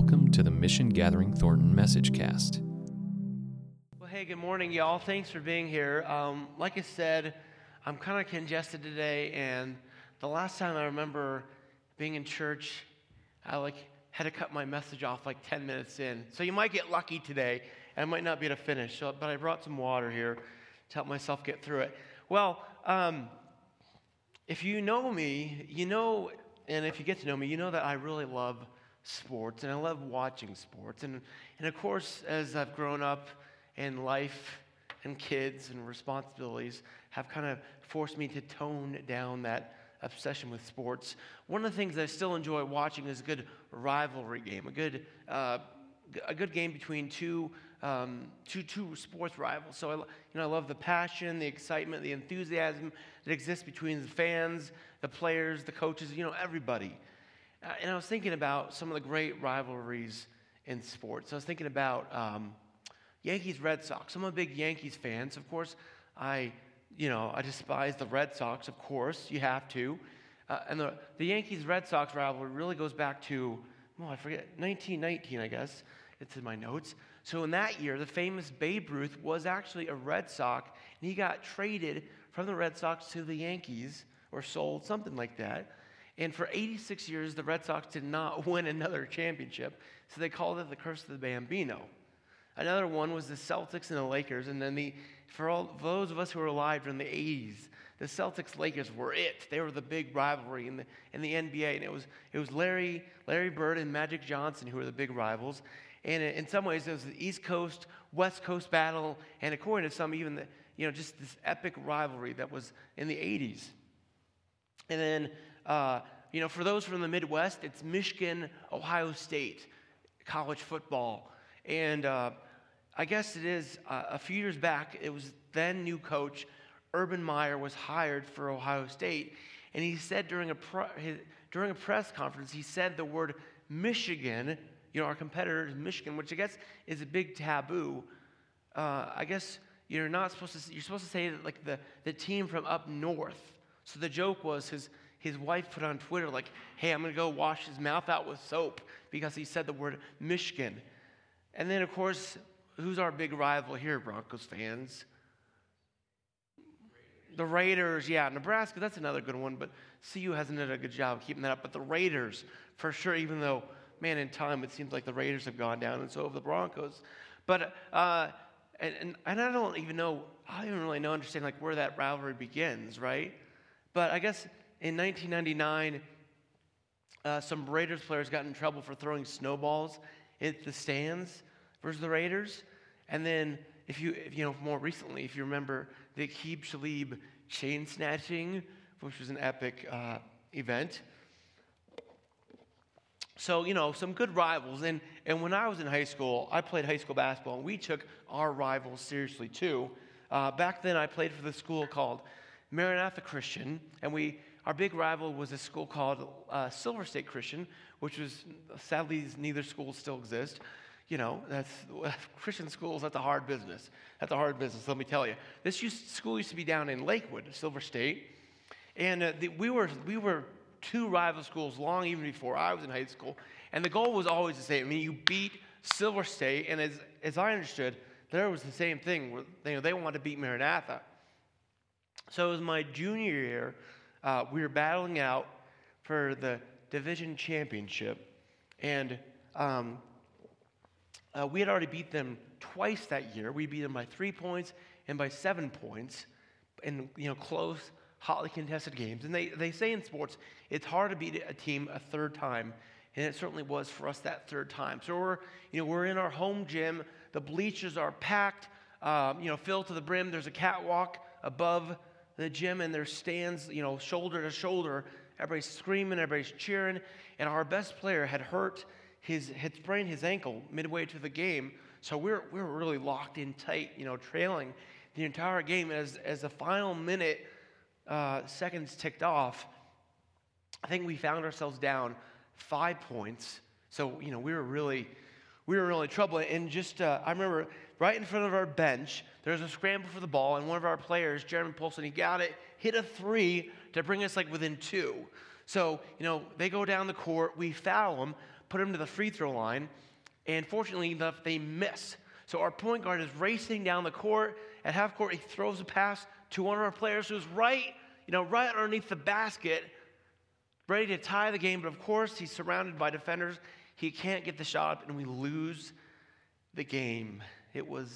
Welcome to the Mission Gathering Thornton Message Cast. Well, hey, good morning, y'all. Thanks for being here. Um, like I said, I'm kind of congested today, and the last time I remember being in church, I like had to cut my message off like 10 minutes in. So you might get lucky today. I might not be able to finish, so, but I brought some water here to help myself get through it. Well, um, if you know me, you know, and if you get to know me, you know that I really love sports and I love watching sports. And, and of course, as I've grown up in life and kids and responsibilities, have kind of forced me to tone down that obsession with sports. One of the things I still enjoy watching is a good rivalry game, a good, uh, a good game between two, um, two, two sports rivals. So I, you know, I love the passion, the excitement, the enthusiasm that exists between the fans, the players, the coaches, you know, everybody. Uh, and I was thinking about some of the great rivalries in sports. I was thinking about um, Yankees Red Sox. I'm a big Yankees fan, so of course I, you know, I despise the Red Sox. Of course, you have to. Uh, and the, the Yankees Red Sox rivalry really goes back to, oh, I forget, 1919, I guess. It's in my notes. So in that year, the famous Babe Ruth was actually a Red Sox, and he got traded from the Red Sox to the Yankees, or sold, something like that. And for 86 years, the Red Sox did not win another championship, so they called it the curse of the Bambino. Another one was the Celtics and the Lakers, and then the, for, all, for those of us who were alive in the 80s, the Celtics Lakers were it. They were the big rivalry in the, in the NBA, and it was, it was Larry, Larry Bird and Magic Johnson who were the big rivals. And in some ways, it was the East Coast, West Coast battle, and according to some, even the, you know, just this epic rivalry that was in the 80s. And then uh, you know, for those from the Midwest, it's Michigan, Ohio State, college football. And uh, I guess it is uh, a few years back, it was then new coach Urban Meyer was hired for Ohio State. And he said during a, his, during a press conference, he said the word Michigan, you know, our competitor is Michigan, which I guess is a big taboo. Uh, I guess you're not supposed to, you're supposed to say like the, the team from up north. So the joke was his, his wife put on Twitter, like, hey, I'm going to go wash his mouth out with soap because he said the word Michigan. And then, of course, who's our big rival here, Broncos fans? The Raiders, yeah. Nebraska, that's another good one, but CU hasn't done a good job keeping that up. But the Raiders, for sure, even though, man, in time it seems like the Raiders have gone down, and so have the Broncos. But, uh, and, and, and I don't even know, I don't even really know, understand like where that rivalry begins, right? But I guess in 1999, uh, some Raiders players got in trouble for throwing snowballs at the stands versus the Raiders. And then, if you, if, you know, more recently, if you remember the Aqib Talib chain snatching, which was an epic uh, event. So, you know, some good rivals. And, and when I was in high school, I played high school basketball, and we took our rivals seriously too. Uh, back then, I played for the school called Maranatha Christian, and we our big rival was a school called uh, Silver State Christian, which was sadly neither school still exists. You know, that's Christian schools. That's a hard business. That's a hard business. Let me tell you. This used, school used to be down in Lakewood, Silver State, and uh, the, we were we were two rival schools long even before I was in high school. And the goal was always the same. I mean, you beat Silver State, and as as I understood, there was the same thing. You know, they wanted to beat Maranatha. So it was my junior year uh, we were battling out for the division championship, and um, uh, we had already beat them twice that year. We beat them by three points and by seven points in you know close, hotly contested games. And they, they say in sports, it's hard to beat a team a third time, and it certainly was for us that third time. So we're you know we're in our home gym. The bleachers are packed, um, you know, filled to the brim. There's a catwalk above the gym and there stands, you know, shoulder to shoulder. Everybody's screaming, everybody's cheering. And our best player had hurt his, had sprained his ankle midway to the game. So we're, we're really locked in tight, you know, trailing the entire game. As, as the final minute, uh, seconds ticked off, I think we found ourselves down five points. So, you know, we were really, we were in really trouble. And just, uh, I remember right in front of our bench, there was a scramble for the ball, and one of our players, Jeremy Polson, he got it, hit a three to bring us like within two. So, you know, they go down the court, we foul them, put them to the free throw line, and fortunately enough, they miss. So our point guard is racing down the court. At half court, he throws a pass to one of our players who's right, you know, right underneath the basket, ready to tie the game. But of course, he's surrounded by defenders. He can't get the shot, and we lose the game. It was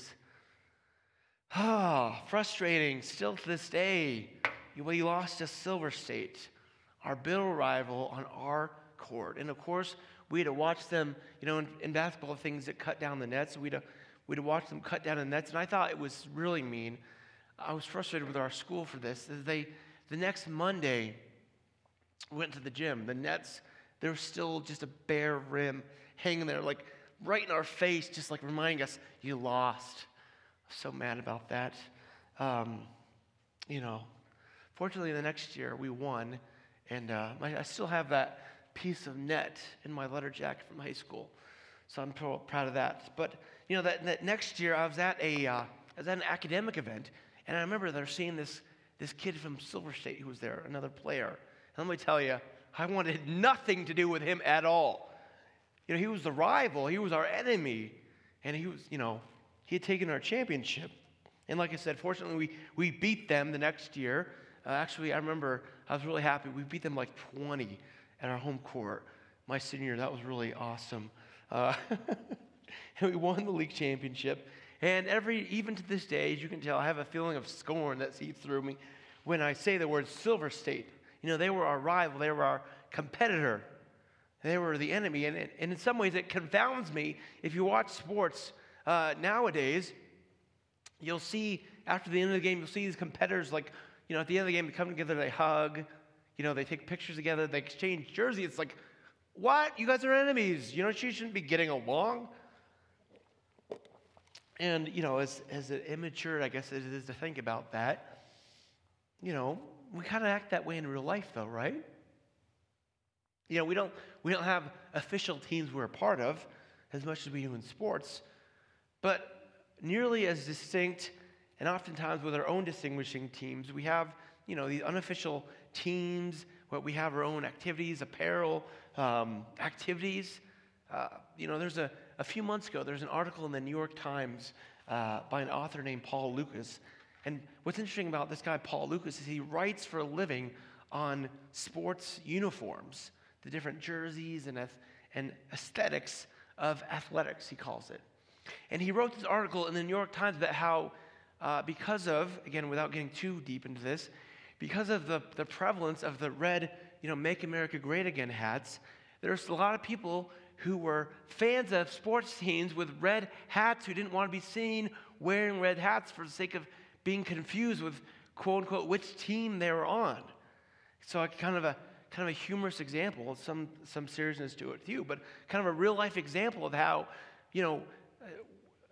ah, frustrating still to this day. We lost to Silver State, our bitter rival on our court. And of course, we had to watch them, you know, in, in basketball, things that cut down the nets. We'd, we'd watch them cut down the nets. And I thought it was really mean. I was frustrated with our school for this. They, the next Monday, went to the gym. The nets, there was still just a bare rim hanging there, like right in our face, just like reminding us, you lost. I'm so mad about that. Um, you know, fortunately, the next year we won, and uh, I still have that piece of net in my letter jacket from high school. So I'm pro- proud of that. But, you know, that, that next year I was at a, uh, I was at an academic event, and I remember they're seeing this, this kid from Silver State who was there, another player. And let me tell you, I wanted nothing to do with him at all. You know, he was the rival, he was our enemy, and he was, you know, he had taken our championship. And like I said, fortunately, we, we beat them the next year. Uh, actually, I remember I was really happy. We beat them like 20 at our home court my senior year. That was really awesome. Uh, and we won the league championship. And every, even to this day, as you can tell, I have a feeling of scorn that seeps through me when I say the word Silver State. You know, they were our rival, they were our competitor, they were the enemy. And, and in some ways, it confounds me. If you watch sports uh, nowadays, you'll see after the end of the game, you'll see these competitors like, you know, at the end of the game, they come together, they hug, you know, they take pictures together, they exchange jerseys. It's like, what? You guys are enemies. You know, you shouldn't be getting along. And, you know, as, as immature, I guess it is to think about that, you know, we kind of act that way in real life, though, right? You know, we don't, we don't have official teams we're a part of as much as we do in sports, but nearly as distinct and oftentimes with our own distinguishing teams, we have, you know, these unofficial teams, what we have our own activities, apparel, um, activities. Uh, you know, there's a, a few months ago, there's an article in the New York Times uh, by an author named Paul Lukas. And what's interesting about this guy, Paul Lukas, is he writes for a living on sports uniforms, the different jerseys and, and aesthetics of athletics, he calls it. And he wrote this article in the New York Times about how, uh, because of, again, without getting too deep into this, because of the, the prevalence of the red, you know, Make America Great Again hats, there's a lot of people who were fans of sports teams with red hats who didn't want to be seen wearing red hats for the sake of being confused with quote unquote which team they were on. So kind of a kind of a humorous example, some some seriousness to it too, but kind of a real life example of how, you know,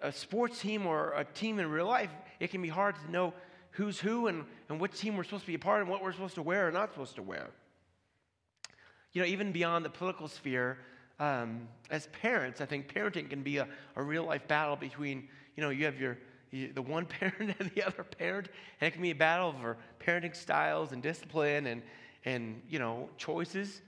a sports team or a team in real life, it can be hard to know who's who and, and which team we're supposed to be a part of and what we're supposed to wear or not supposed to wear. You know, even beyond the political sphere, um, as parents, I think parenting can be a, a real life battle between, you know, you have your the one parent and the other parent, and it can be a battle for parenting styles and discipline and and you know choices,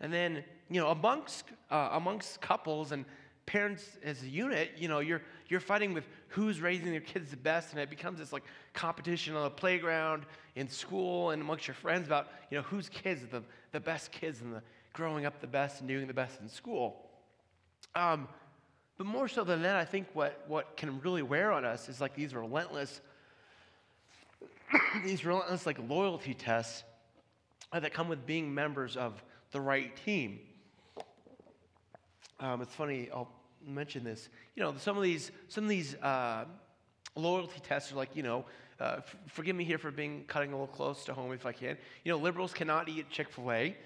and then you know amongst uh, amongst couples and parents as a unit, you know you're you're fighting with who's raising their kids the best, and it becomes this like competition on the playground, in school, and amongst your friends about you know whose kids are the the best kids and the growing up the best and doing the best in school. Um, but more so than that, I think what, what can really wear on us is like these relentless, these relentless like loyalty tests that come with being members of the right team. Um, it's funny, I'll mention this. You know, some of these, some of these uh, loyalty tests are like, you know, uh, f- forgive me here for being cutting a little close to home if I can. You know, liberals cannot eat Chick fil A.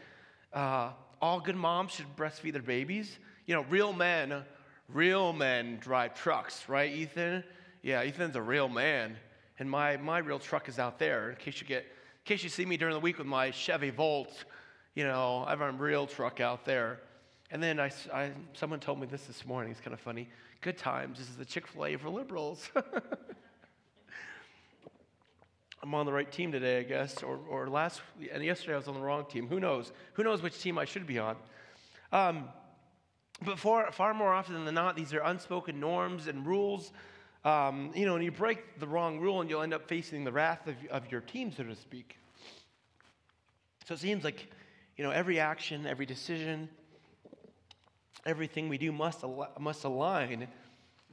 Uh, all good moms should breastfeed their babies. You know, real men, real men drive trucks, right, Ethan? Yeah, Ethan's a real man. And my, my real truck is out there in case you get, in case you see me during the week with my Chevy Volt, you know, I have a real truck out there. And then I, I, someone told me this this morning. It's kind of funny. Good times. This is the Chick fil A for liberals. I'm on the right team today, I guess, or, or last, and yesterday I was on the wrong team. Who knows? Who knows which team I should be on? Um, but far, far more often than not, these are unspoken norms and rules. Um, you know, and you break the wrong rule and you'll end up facing the wrath of, of your team, so to speak. So it seems like, you know, every action, every decision, everything we do must, al- must align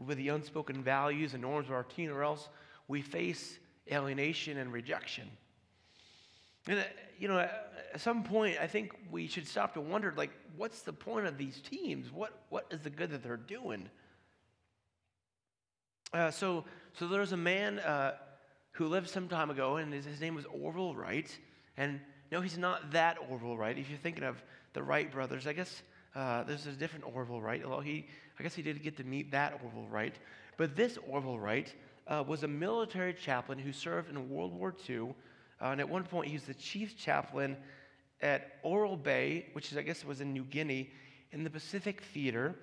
with the unspoken values and norms of our team, or else we face alienation and rejection. And, uh, you know, at some point, I think we should stop to wonder, like, what's the point of these teams? What, what is the good that they're doing? Uh, so, so there was a man uh, who lived some time ago, and his, his name was Orville Wright. And no, he's not that Orville Wright. If you're thinking of the Wright brothers, I guess uh, there's a different Orville Wright. Although he, I guess he did get to meet that Orville Wright. But this Orville Wright uh, was a military chaplain who served in World War II. Uh, and at one point, he was the chief chaplain at Oro Bay, which is, I guess, was in New Guinea, in the Pacific Theater.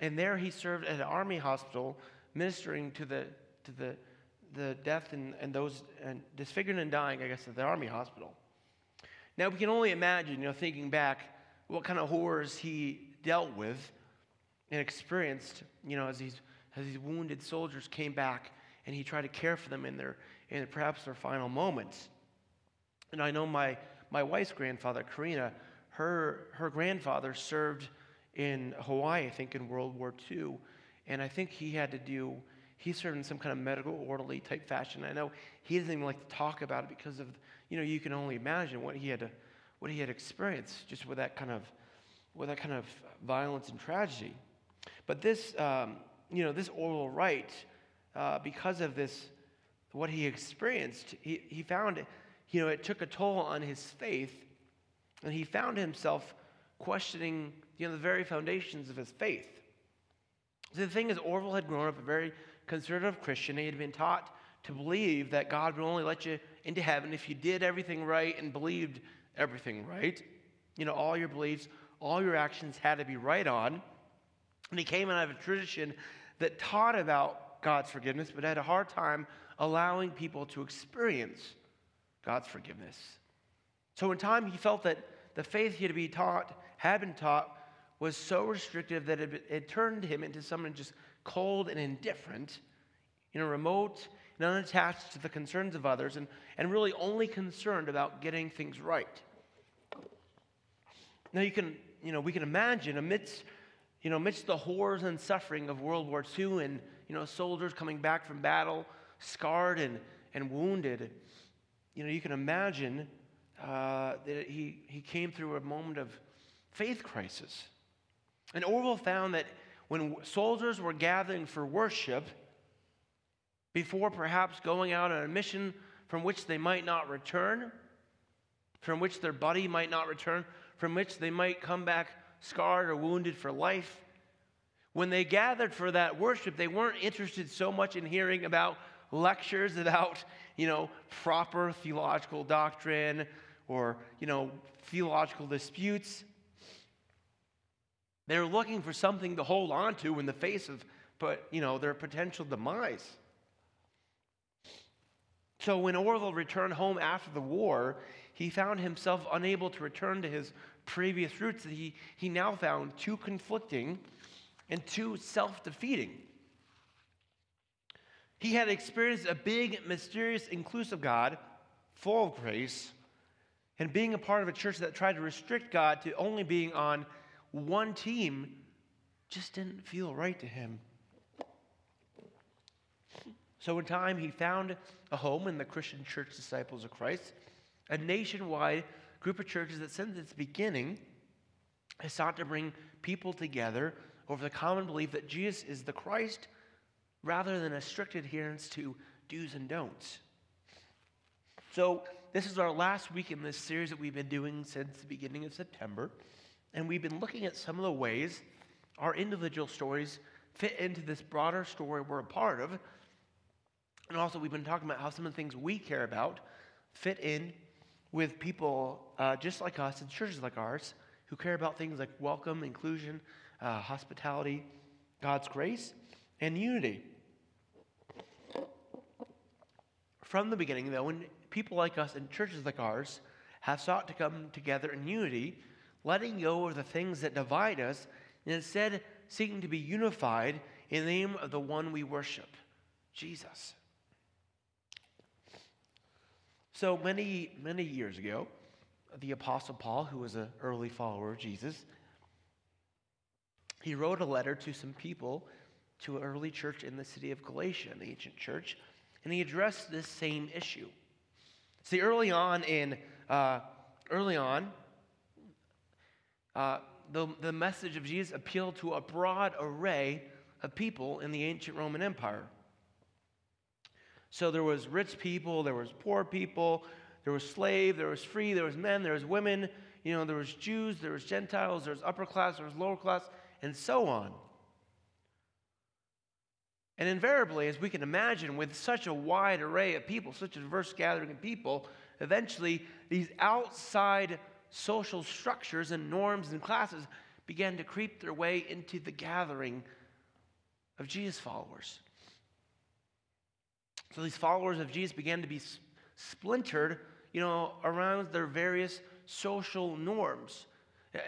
And there he served at an army hospital, ministering to the, to the, the death and, and those and disfigured and dying, I guess, at the army hospital. Now, we can only imagine, you know, thinking back, what kind of horrors he dealt with and experienced, you know, as these, as these wounded soldiers came back and he tried to care for them in their, in perhaps their final moments. And I know my, my wife's grandfather, Karina, her, her grandfather served in Hawaii, I think, in World War II. And I think he had to do, he served in some kind of medical orderly type fashion. I know he doesn't even like to talk about it because of, you know, you can only imagine what he had to, what he had experienced just with that kind of, with that kind of violence and tragedy. But this, um, you know, this Orville Wright, uh, because of this, what he experienced, he, he found you know, it took a toll on his faith, and he found himself questioning, you know, the very foundations of his faith. So the thing is, Orville had grown up a very conservative Christian. He had been taught to believe that God would only let you into heaven if you did everything right and believed everything right. You know, all your beliefs, all your actions had to be right on. And he came out of a tradition that taught about God's forgiveness, but had a hard time allowing people to experience God's forgiveness. So, in time, he felt that the faith he had been taught, had been taught, was so restrictive that it, it turned him into someone just cold and indifferent, you know, remote and unattached to the concerns of others, and, and really only concerned about getting things right. Now, you can, you know, we can imagine amidst, you know, amidst the horrors and suffering of World War II and, you know, soldiers coming back from battle, scarred and, and wounded, you know, you can imagine uh, that he, he came through a moment of faith crisis. And Orville found that when soldiers were gathering for worship, before perhaps going out on a mission from which they might not return, from which their buddy might not return, from which they might come back scarred or wounded for life, when they gathered for that worship, they weren't interested so much in hearing about lectures about, you know, proper theological doctrine or, you know, theological disputes. They're looking for something to hold on to in the face of, but, you know, their potential demise. So when Orville returned home after the war, he found himself unable to return to his previous roots that he, he now found too conflicting and too self defeating. He had experienced a big, mysterious, inclusive God, full of grace, and being a part of a church that tried to restrict God to only being on one team just didn't feel right to him. So, in time, he found a home in the Christian Church Disciples of Christ, a nationwide group of churches that, since its beginning, has sought to bring people together over the common belief that Jesus is the Christ rather than a strict adherence to do's and don'ts. So, this is our last week in this series that we've been doing since the beginning of September. And we've been looking at some of the ways our individual stories fit into this broader story we're a part of. And also, we've been talking about how some of the things we care about fit in with people uh, just like us and churches like ours who care about things like welcome, inclusion, uh, hospitality, God's grace, and unity. from the beginning, though, when people like us and churches like ours have sought to come together in unity, letting go of the things that divide us, and instead seeking to be unified in the name of the one we worship, Jesus. So many, many years ago, the Apostle Paul, who was an early follower of Jesus, he wrote a letter to some people to an early church in the city of Galatia, an ancient church, and he addressed this same issue. See, early on in uh, early on, uh, the, the message of Jesus appealed to a broad array of people in the ancient Roman Empire. So there was rich people, there was poor people, there was slave, there was free, there was men, there was women, you know, there was Jews, there was Gentiles, there was upper class, there was lower class, and so on. And invariably, as we can imagine, with such a wide array of people, such a diverse gathering of people, eventually these outside social structures and norms and classes began to creep their way into the gathering of Jesus followers. So these followers of Jesus began to be splintered, you know, around their various social norms.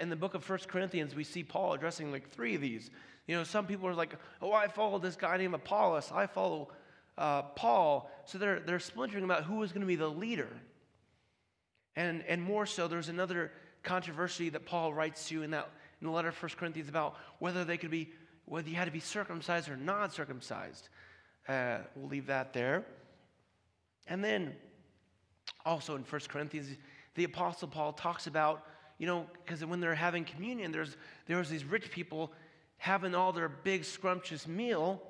In the book of First Corinthians, we see Paul addressing like three of these. You know, some people are like, oh, I follow this guy named Apollos. I follow uh, Paul. So they're, they're splintering about who is going to be the leader. And, and more so, there's another controversy that Paul writes to in, that, in the letter of 1 Corinthians about whether they could be, whether you had to be circumcised or not circumcised. Uh, we'll leave that there. And then also in 1 Corinthians, the Apostle Paul talks about, you know, because when they're having communion, there's, there's these rich people having all their big, scrumptious meal,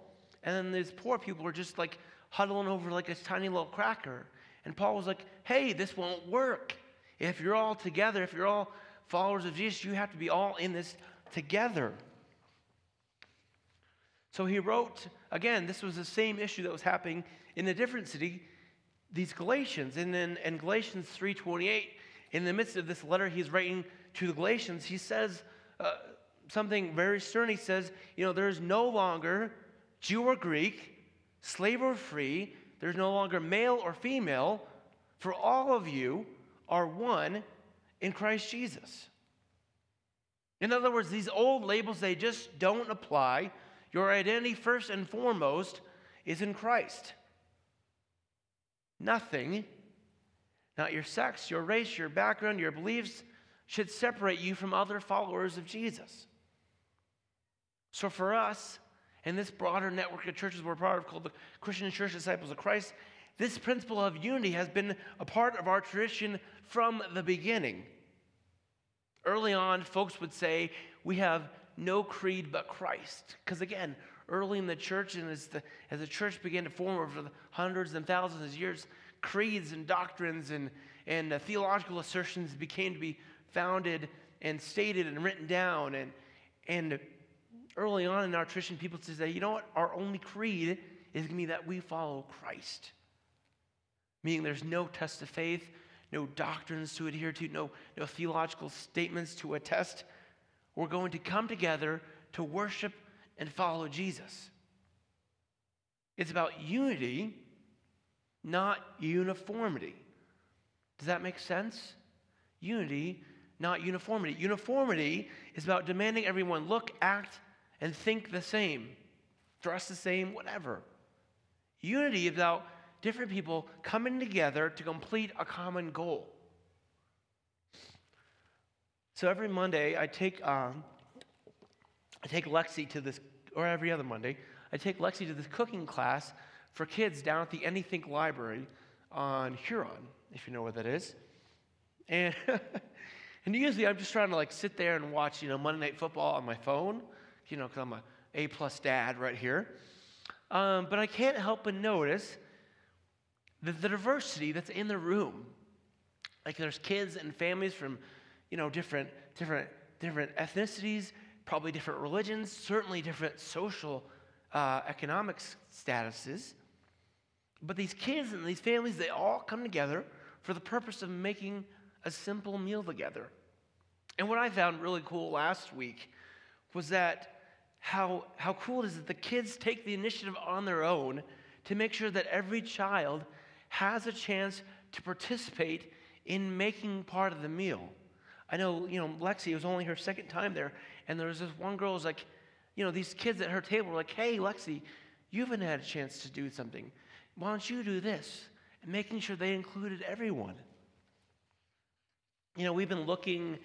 and then these poor people are just like huddling over like a tiny little cracker. And Paul was like, hey, this won't work. If you're all together, if you're all followers of Jesus, you have to be all in this together. So he wrote, again, this was the same issue that was happening in a different city, these Galatians. And then in Galatians 3.28, in the midst of this letter he's writing to the Galatians, he says uh, something very stern. He says, you know, there's no longer Jew or Greek, slave or free, there's no longer male or female, for all of you are one in Christ Jesus. In other words, these old labels, they just don't apply. Your identity, first and foremost, is in Christ. Nothing, not your sex, your race, your background, your beliefs, should separate you from other followers of Jesus. So for us, and this broader network of churches we're part of called the Christian Church Disciples of Christ, this principle of unity has been a part of our tradition from the beginning. Early on, folks would say, We have no creed but Christ. Because again, early in the church, and as the, as the church began to form over the hundreds and thousands of years, creeds and doctrines and, and uh, theological assertions became to be founded and stated and written down. And, and early on in our tradition, people to say, you know what? Our only creed is going to be that we follow Christ. Meaning there's no test of faith, no doctrines to adhere to, no, no theological statements to attest. We're going to come together to worship and follow Jesus. It's about unity, not uniformity. Does that make sense? Unity, not uniformity. Uniformity is about demanding everyone look, act, and think the same, dress the same, whatever. Unity is about different people coming together to complete a common goal. So every Monday, I take um, I take Lexi to this, or every other Monday, I take Lexi to this cooking class for kids down at the Anythink Library on Huron, if you know where that is. And and usually I'm just trying to like sit there and watch, you know, Monday Night Football on my phone you know, because I'm a A plus dad right here. Um, but I can't help but notice the, the diversity that's in the room. Like there's kids and families from, you know, different, different, different ethnicities, probably different religions, certainly different social, uh, economic statuses. But these kids and these families, they all come together for the purpose of making a simple meal together. And what I found really cool last week was that how, how cool it is that the kids take the initiative on their own to make sure that every child has a chance to participate in making part of the meal. I know, you know, Lexi was only her second time there, and there was this one girl was like, you know, these kids at her table were like, hey, Lexi, you haven't had a chance to do something. Why don't you do this? And making sure they included everyone. You know, we've been looking,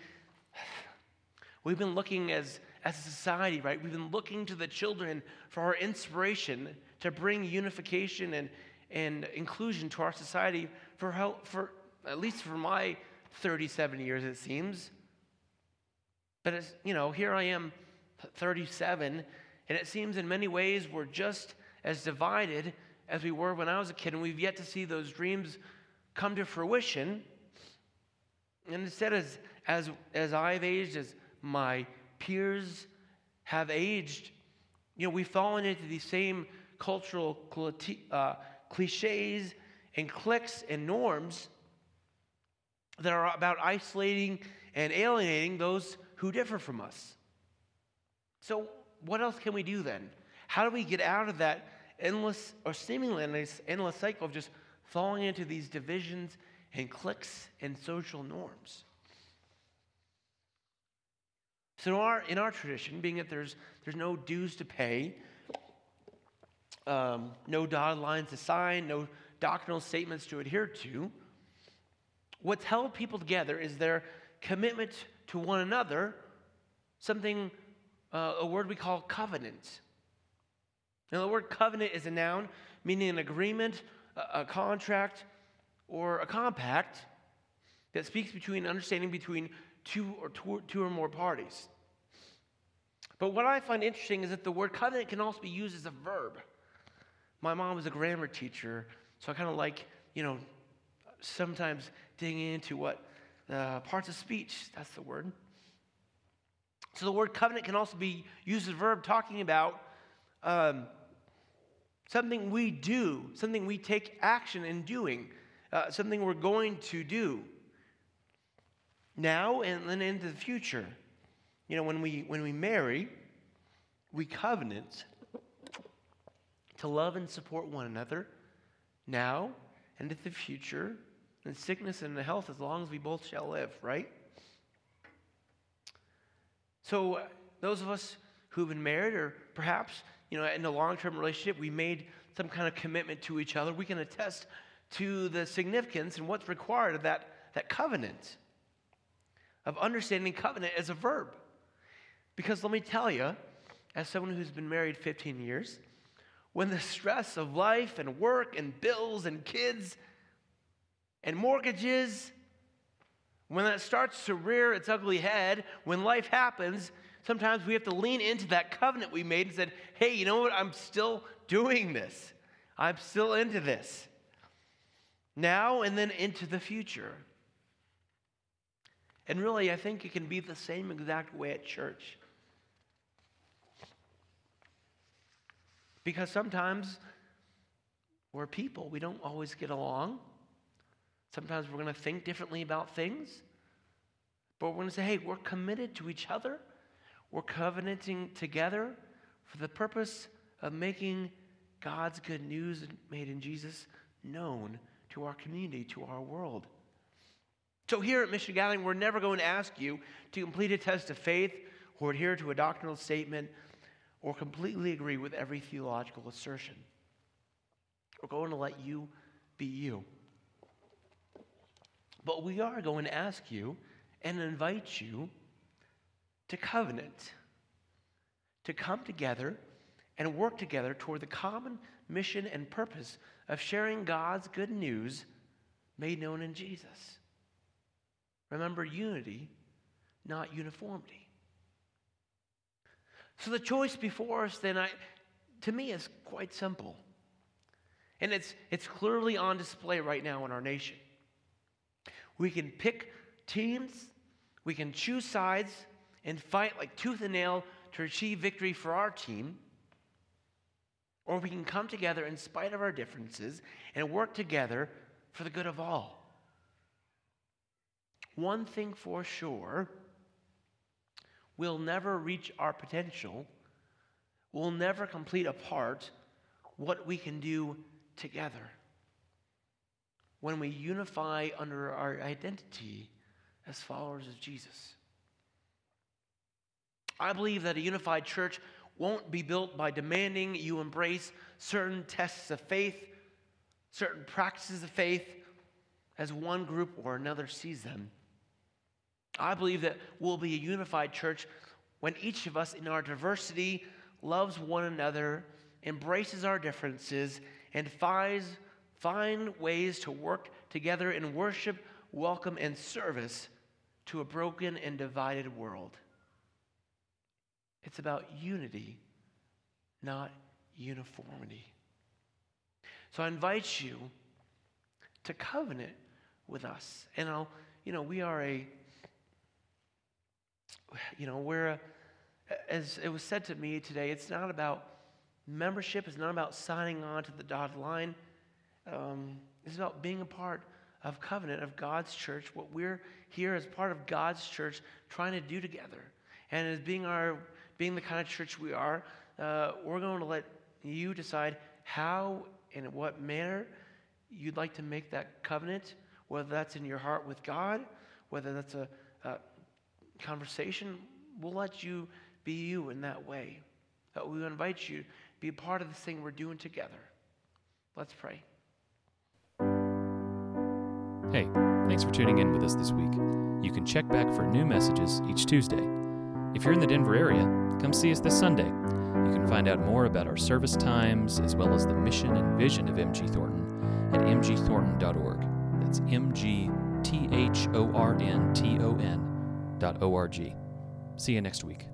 we've been looking as, as a society, right? We've been looking to the children for our inspiration to bring unification and, and inclusion to our society for, help, for at least for my 37 years, it seems. But, it's, you know, here I am, 37, and it seems in many ways we're just as divided as we were when I was a kid, and we've yet to see those dreams come to fruition. And instead, as, as, as I've aged, as my peers have aged, you know, we've fallen into these same cultural uh, cliches and cliques and norms that are about isolating and alienating those who differ from us. So, what else can we do then? How do we get out of that endless or seemingly endless, endless cycle of just falling into these divisions and cliques and social norms? So, in our, in our tradition, being that there's, there's no dues to pay, um, no dotted lines to sign, no doctrinal statements to adhere to, what's held people together is their commitment to one another, something, uh, a word we call covenant. Now, the word covenant is a noun meaning an agreement, a, a contract, or a compact that speaks between understanding between two or two, two or more parties. But what I find interesting is that the word covenant can also be used as a verb. My mom was a grammar teacher, so I kind of like, you know, sometimes digging into what uh, parts of speech, that's the word. So the word covenant can also be used as a verb talking about um, something we do, something we take action in doing, uh, something we're going to do now and then into the future. You know, when we, when we marry, we covenant to love and support one another now and in the future in sickness and in health as long as we both shall live, right? So, uh, those of us who've been married or perhaps, you know, in a long-term relationship, we made some kind of commitment to each other, we can attest to the significance and what's required of that, that covenant, of understanding covenant as a verb. Because let me tell you, as someone who's been married 15 years, when the stress of life and work and bills and kids and mortgages, when that starts to rear its ugly head, when life happens, sometimes we have to lean into that covenant we made and said, hey, you know what? I'm still doing this. I'm still into this. Now and then into the future. And really, I think it can be the same exact way at church. Because sometimes we're people, we don't always get along. Sometimes we're going to think differently about things, but we're going to say, hey, we're committed to each other. We're covenanting together for the purpose of making God's good news made in Jesus known to our community, to our world. So, here at Mission Gathering, we're never going to ask you to complete a test of faith or adhere to a doctrinal statement or completely agree with every theological assertion. We're going to let you be you. But we are going to ask you and invite you to covenant, to come together and work together toward the common mission and purpose of sharing God's good news made known in Jesus. Remember unity, not uniformity. So the choice before us then I, to me is quite simple. And it's, it's clearly on display right now in our nation. We can pick teams, we can choose sides and fight like tooth and nail to achieve victory for our team. Or we can come together in spite of our differences and work together for the good of all. One thing for sure we'll never reach our potential, we'll never complete apart what we can do together. when we unify under our identity as followers of Jesus. I believe that a unified church won't be built by demanding you embrace certain tests of faith, certain practices of faith, as one group or another sees them. I believe that we'll be a unified church when each of us, in our diversity, loves one another, embraces our differences, and finds, find ways to work together in worship, welcome, and service to a broken and divided world. It's about unity, not uniformity. So I invite you to covenant with us. And I'll, you know, we are a, you know, we're, a, as it was said to me today, it's not about membership, it's not about signing on to the dotted line. Um, it's about being a part of covenant of God's church, what we're here as part of God's church trying to do together. And as being our being the kind of church we are, uh, we're going to let you decide how and in what manner you'd like to make that covenant, whether that's in your heart with God, whether that's a, a conversation. We'll let you be you in that way. Uh, we invite you to be a part of this thing we're doing together. Let's pray. Hey, thanks for tuning in with us this week. You can check back for new messages each Tuesday. If you're in the Denver area, come see us this Sunday. You can find out more about our service times as well as the mission and vision of MG Thornton at mgthornton.org. That's M G T H O R N T O N dot O R G. See you next week.